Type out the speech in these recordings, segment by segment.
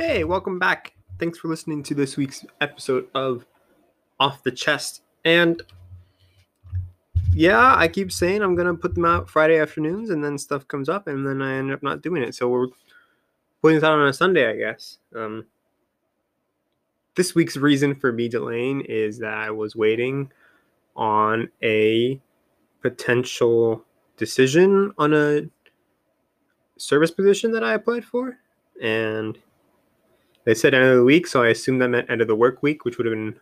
Hey, welcome back. Thanks for listening to this week's episode of Off the Chest. And yeah, I keep saying I'm gonna put them out Friday afternoons, and then stuff comes up, and then I end up not doing it. So we're putting this out on a Sunday, I guess. Um, this week's reason for me delaying is that I was waiting on a potential decision on a service position that I applied for, and they said end of the week, so I assumed that meant end of the work week, which would have been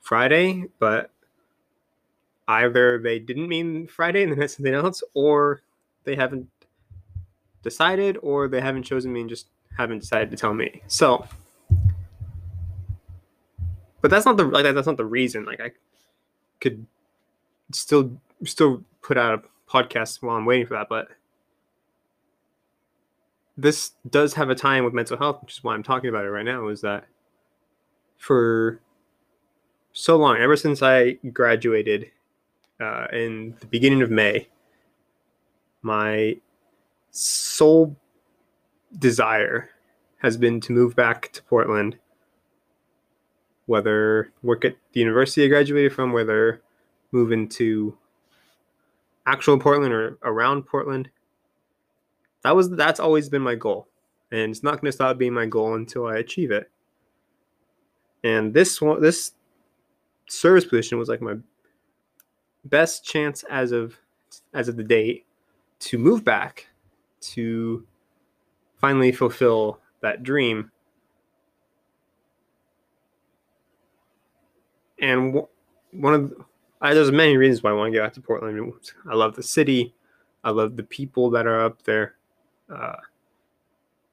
Friday, but either they didn't mean Friday and they meant something else, or they haven't decided, or they haven't chosen me and just haven't decided to tell me. So, but that's not the like that's not the reason. Like I could still still put out a podcast while I'm waiting for that, but this does have a tie in with mental health, which is why I'm talking about it right now. Is that for so long, ever since I graduated uh, in the beginning of May, my sole desire has been to move back to Portland, whether work at the university I graduated from, whether move into actual Portland or around Portland. That was that's always been my goal, and it's not going to stop being my goal until I achieve it. And this one, this service position was like my best chance as of as of the date to move back to finally fulfill that dream. And one of the, I, there's many reasons why I want to get back to Portland. I love the city. I love the people that are up there. Uh,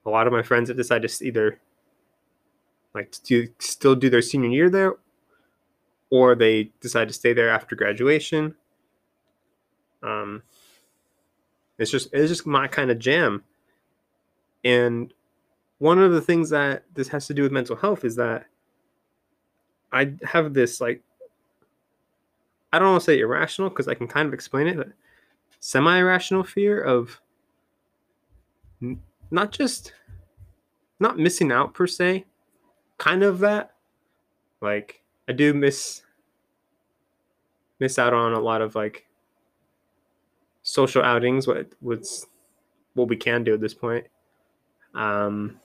a lot of my friends have decided to either like to do, still do their senior year there, or they decide to stay there after graduation. Um, it's just it's just my kind of jam. And one of the things that this has to do with mental health is that I have this like I don't want to say irrational because I can kind of explain it, but semi irrational fear of not just not missing out per se, kind of that. Like I do miss miss out on a lot of like social outings. What what's what we can do at this point. Um,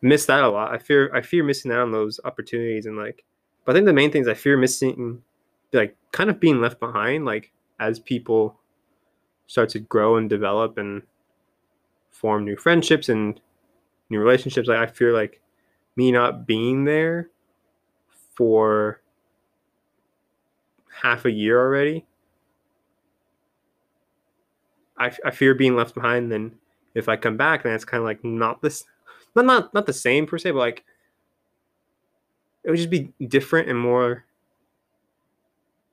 miss that a lot. I fear I fear missing out on those opportunities and like but I think the main things I fear missing, like kind of being left behind, like as people start to grow and develop and form new friendships and new relationships. Like I fear like me not being there for half a year already. I, I fear being left behind. Then if I come back, then it's kind of like not this, not not not the same per se, but like it would just be different and more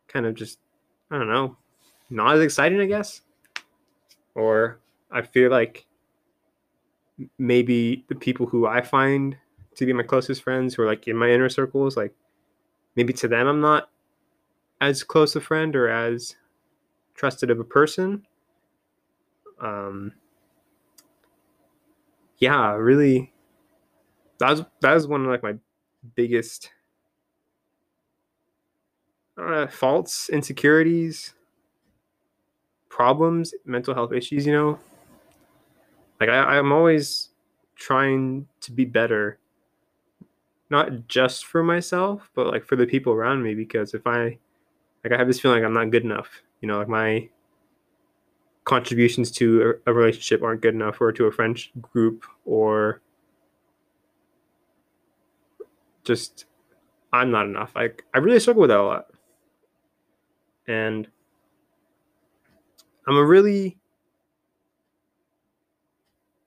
kind of just I don't know, not as exciting, I guess. Or I feel like maybe the people who I find to be my closest friends who are like in my inner circles, like maybe to them I'm not as close a friend or as trusted of a person. Um yeah, really that was that was one of like my biggest uh, faults, insecurities, problems, mental health issues, you know? Like, I, I'm always trying to be better, not just for myself, but like for the people around me. Because if I, like, I have this feeling like I'm not good enough, you know, like my contributions to a, a relationship aren't good enough, or to a French group, or just I'm not enough. Like I really struggle with that a lot. And I'm a really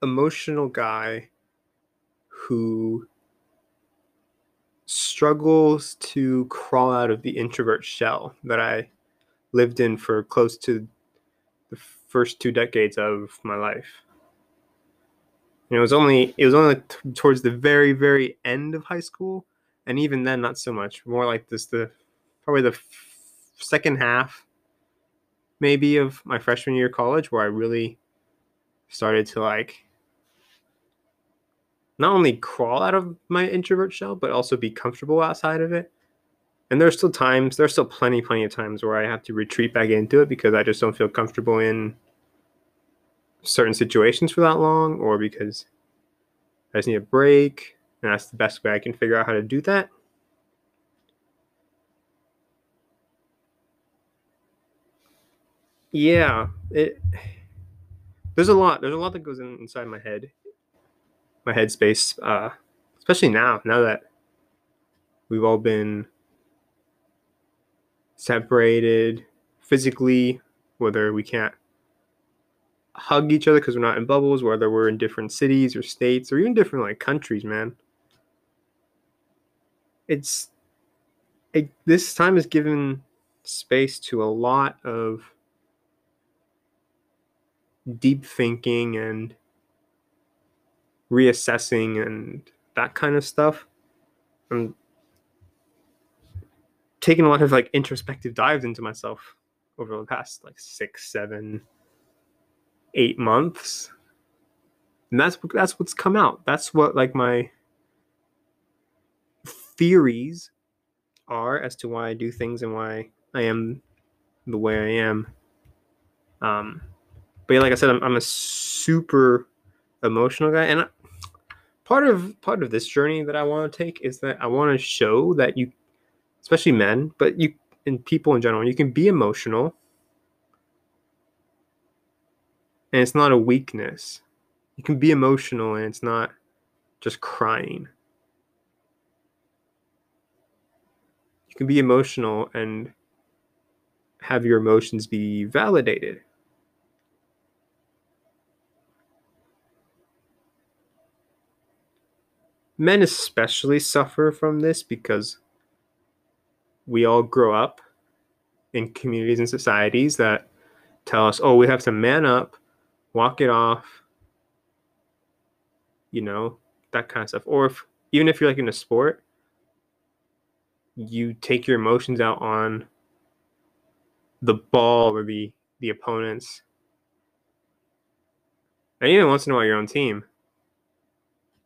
emotional guy who struggles to crawl out of the introvert shell that I lived in for close to the first two decades of my life. And it was only it was only t- towards the very very end of high school, and even then not so much. More like this the probably the f- second half, maybe of my freshman year of college, where I really started to like not only crawl out of my introvert shell, but also be comfortable outside of it. And there's still times, there's still plenty, plenty of times where I have to retreat back into it because I just don't feel comfortable in certain situations for that long, or because I just need a break, and that's the best way I can figure out how to do that. Yeah, it. There's a lot. There's a lot that goes in, inside my head, my headspace. Uh, especially now, now that we've all been separated physically, whether we can't hug each other because we're not in bubbles, whether we're in different cities or states or even different like countries, man. It's it, this time has given space to a lot of deep thinking and reassessing and that kind of stuff. I'm taking a lot of like introspective dives into myself over the past like six, seven, eight months. And that's that's what's come out. That's what like my theories are as to why I do things and why I am the way I am. Um, but like I said, I'm, I'm a super emotional guy, and I, part of part of this journey that I want to take is that I want to show that you, especially men, but you and people in general, you can be emotional and it's not a weakness. You can be emotional and it's not just crying. You can be emotional and have your emotions be validated. Men especially suffer from this because we all grow up in communities and societies that tell us, oh, we have to man up walk it off, you know, that kind of stuff. Or if even if you're like in a sport, you take your emotions out on the ball or the the opponents. And even once in a while your own team.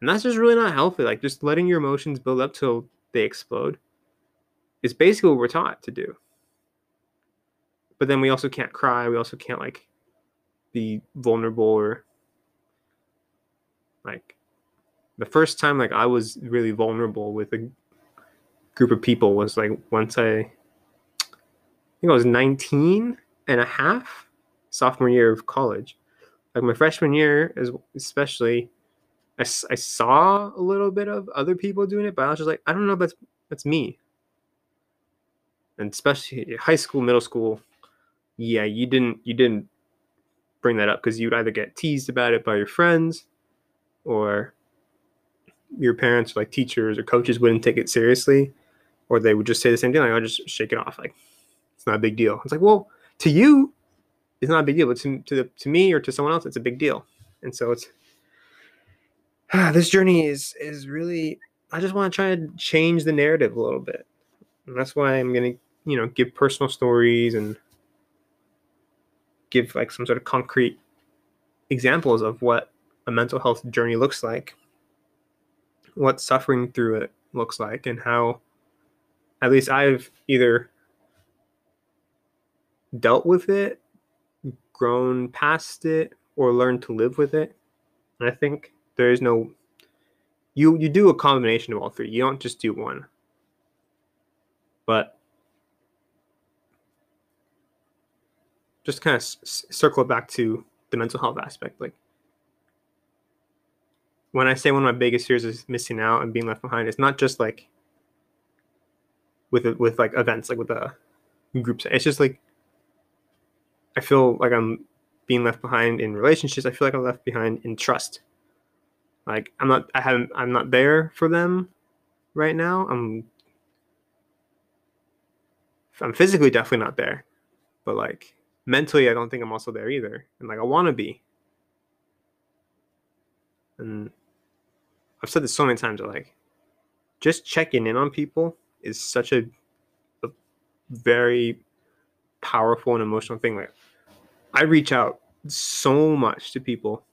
And that's just really not healthy. Like just letting your emotions build up till they explode is basically what we're taught to do. But then we also can't cry. We also can't like be vulnerable or like the first time like I was really vulnerable with a group of people was like once I, I think I was 19 and a half sophomore year of college. Like my freshman year is especially I, I saw a little bit of other people doing it, but I was just like, I don't know, that's that's me. And especially high school, middle school, yeah, you didn't you didn't bring that up because you'd either get teased about it by your friends or your parents or like teachers or coaches wouldn't take it seriously or they would just say the same thing like i'll just shake it off like it's not a big deal it's like well to you it's not a big deal but to, to, the, to me or to someone else it's a big deal and so it's this journey is is really i just want to try to change the narrative a little bit and that's why i'm going to you know give personal stories and give like some sort of concrete examples of what a mental health journey looks like, what suffering through it looks like, and how at least I've either dealt with it, grown past it, or learned to live with it. And I think there is no you you do a combination of all three. You don't just do one. But just kind of s- circle back to the mental health aspect. Like when I say one of my biggest fears is missing out and being left behind, it's not just like with with like events like with the groups. It's just like I feel like I'm being left behind in relationships. I feel like I'm left behind in trust. Like I'm not I haven't I'm not there for them right now. I'm I'm physically definitely not there. But like mentally i don't think i'm also there either and like i want to be and i've said this so many times like just checking in on people is such a, a very powerful and emotional thing like i reach out so much to people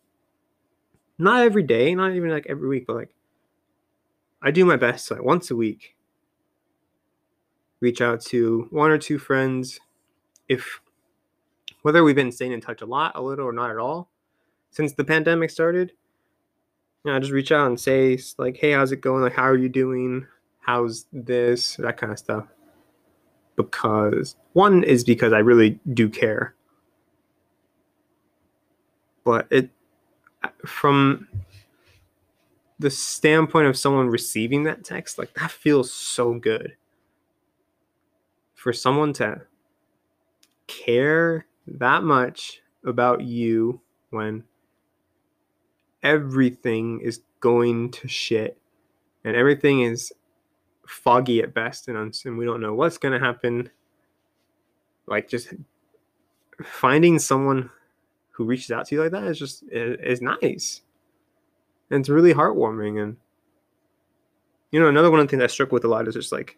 not every day, not even like every week, but like I do my best like once a week reach out to one or two friends if whether we've been staying in touch a lot, a little, or not at all since the pandemic started. You know, just reach out and say like, "Hey, how's it going? Like, how are you doing? How's this? That kind of stuff." Because one is because I really do care, but it from the standpoint of someone receiving that text, like that feels so good. For someone to care that much about you when everything is going to shit and everything is foggy at best and, and we don't know what's going to happen like just finding someone who reaches out to you like that is just is nice. And it's really heartwarming and you know another one of the things i struck with a lot is just like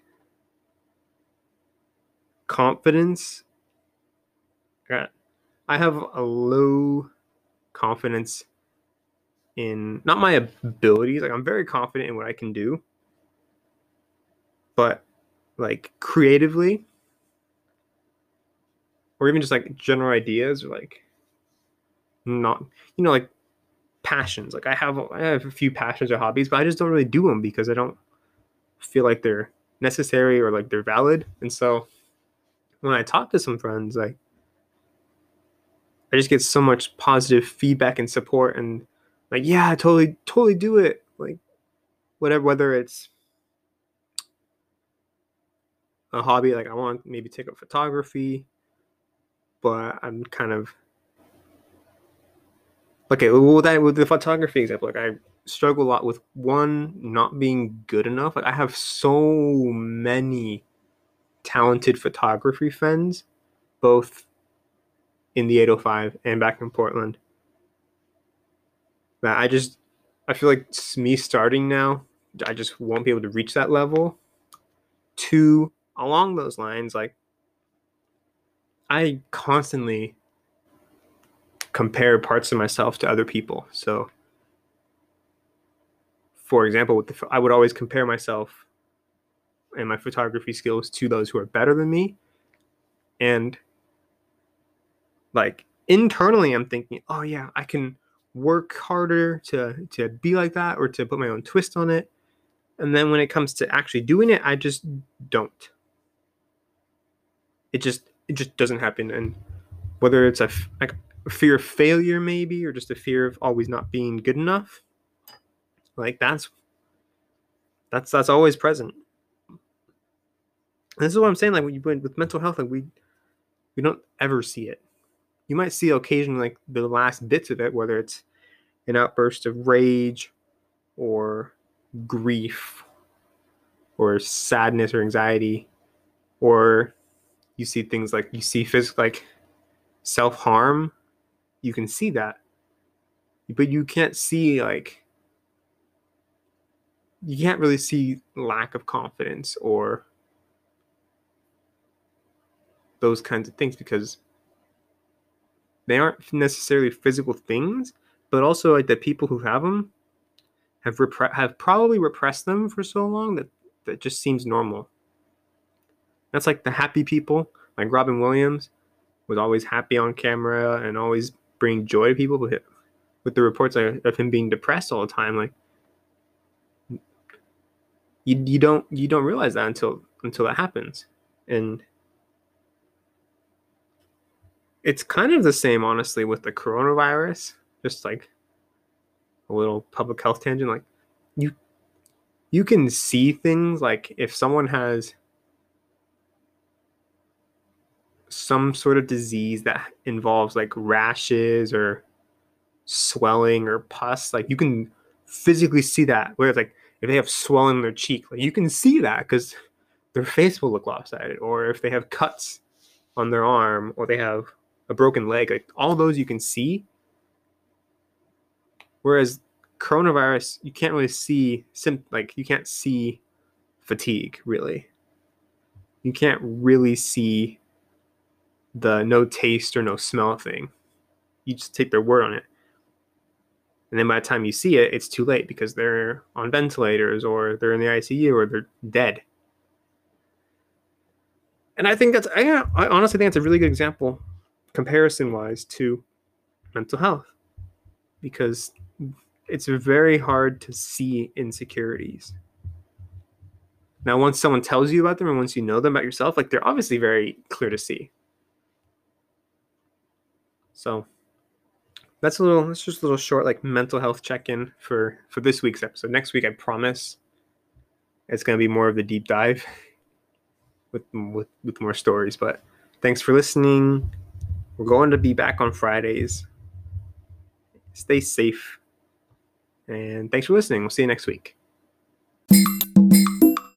confidence. I have a low confidence in not my abilities like i'm very confident in what i can do. But like creatively or even just like general ideas or like not you know like passions. Like i have i have a few passions or hobbies but i just don't really do them because i don't feel like they're necessary or like they're valid. And so when i talk to some friends like i just get so much positive feedback and support and like yeah totally totally do it. Like whatever whether it's a hobby like i want maybe take up photography but i'm kind of okay well that with the photography example like i struggle a lot with one not being good enough like i have so many talented photography friends both in the 805 and back in portland that I just I feel like me starting now, I just won't be able to reach that level. Two, along those lines, like I constantly compare parts of myself to other people. So, for example, with the I would always compare myself and my photography skills to those who are better than me, and like internally, I'm thinking, oh yeah, I can work harder to to be like that or to put my own twist on it. And then when it comes to actually doing it i just don't. It just it just doesn't happen. And whether it's a like fear of failure maybe or just a fear of always not being good enough like that's that's that's always present and this is what i'm saying like when you with mental health like we we don't ever see it you might see occasionally like the last bits of it, whether it's an outburst of rage or grief or sadness or anxiety, or you see things like you see physical like self harm. You can see that, but you can't see like you can't really see lack of confidence or those kinds of things because they aren't necessarily physical things, but also like the people who have them have repre- have probably repressed them for so long that that just seems normal. That's like the happy people, like Robin Williams was always happy on camera and always bring joy to people. With the reports of him being depressed all the time, like you, you don't you don't realize that until until that happens, and it's kind of the same, honestly, with the coronavirus. Just like a little public health tangent. Like you, you can see things like if someone has some sort of disease that involves like rashes or swelling or pus, like you can physically see that. Whereas like if they have swelling in their cheek, like you can see that because their face will look lopsided, or if they have cuts on their arm, or they have a broken leg, like all those you can see. Whereas coronavirus, you can't really see like you can't see fatigue really. You can't really see the no taste or no smell thing. You just take their word on it. And then by the time you see it, it's too late because they're on ventilators or they're in the ICU or they're dead. And I think that's, I, I honestly think that's a really good example, comparison wise, to mental health because it's very hard to see insecurities. Now, once someone tells you about them and once you know them about yourself, like they're obviously very clear to see. So that's a little that's just a little short like mental health check-in for for this week's episode. Next week I promise it's gonna be more of the deep dive with with with more stories. But thanks for listening. We're going to be back on Fridays. Stay safe. And thanks for listening. We'll see you next week.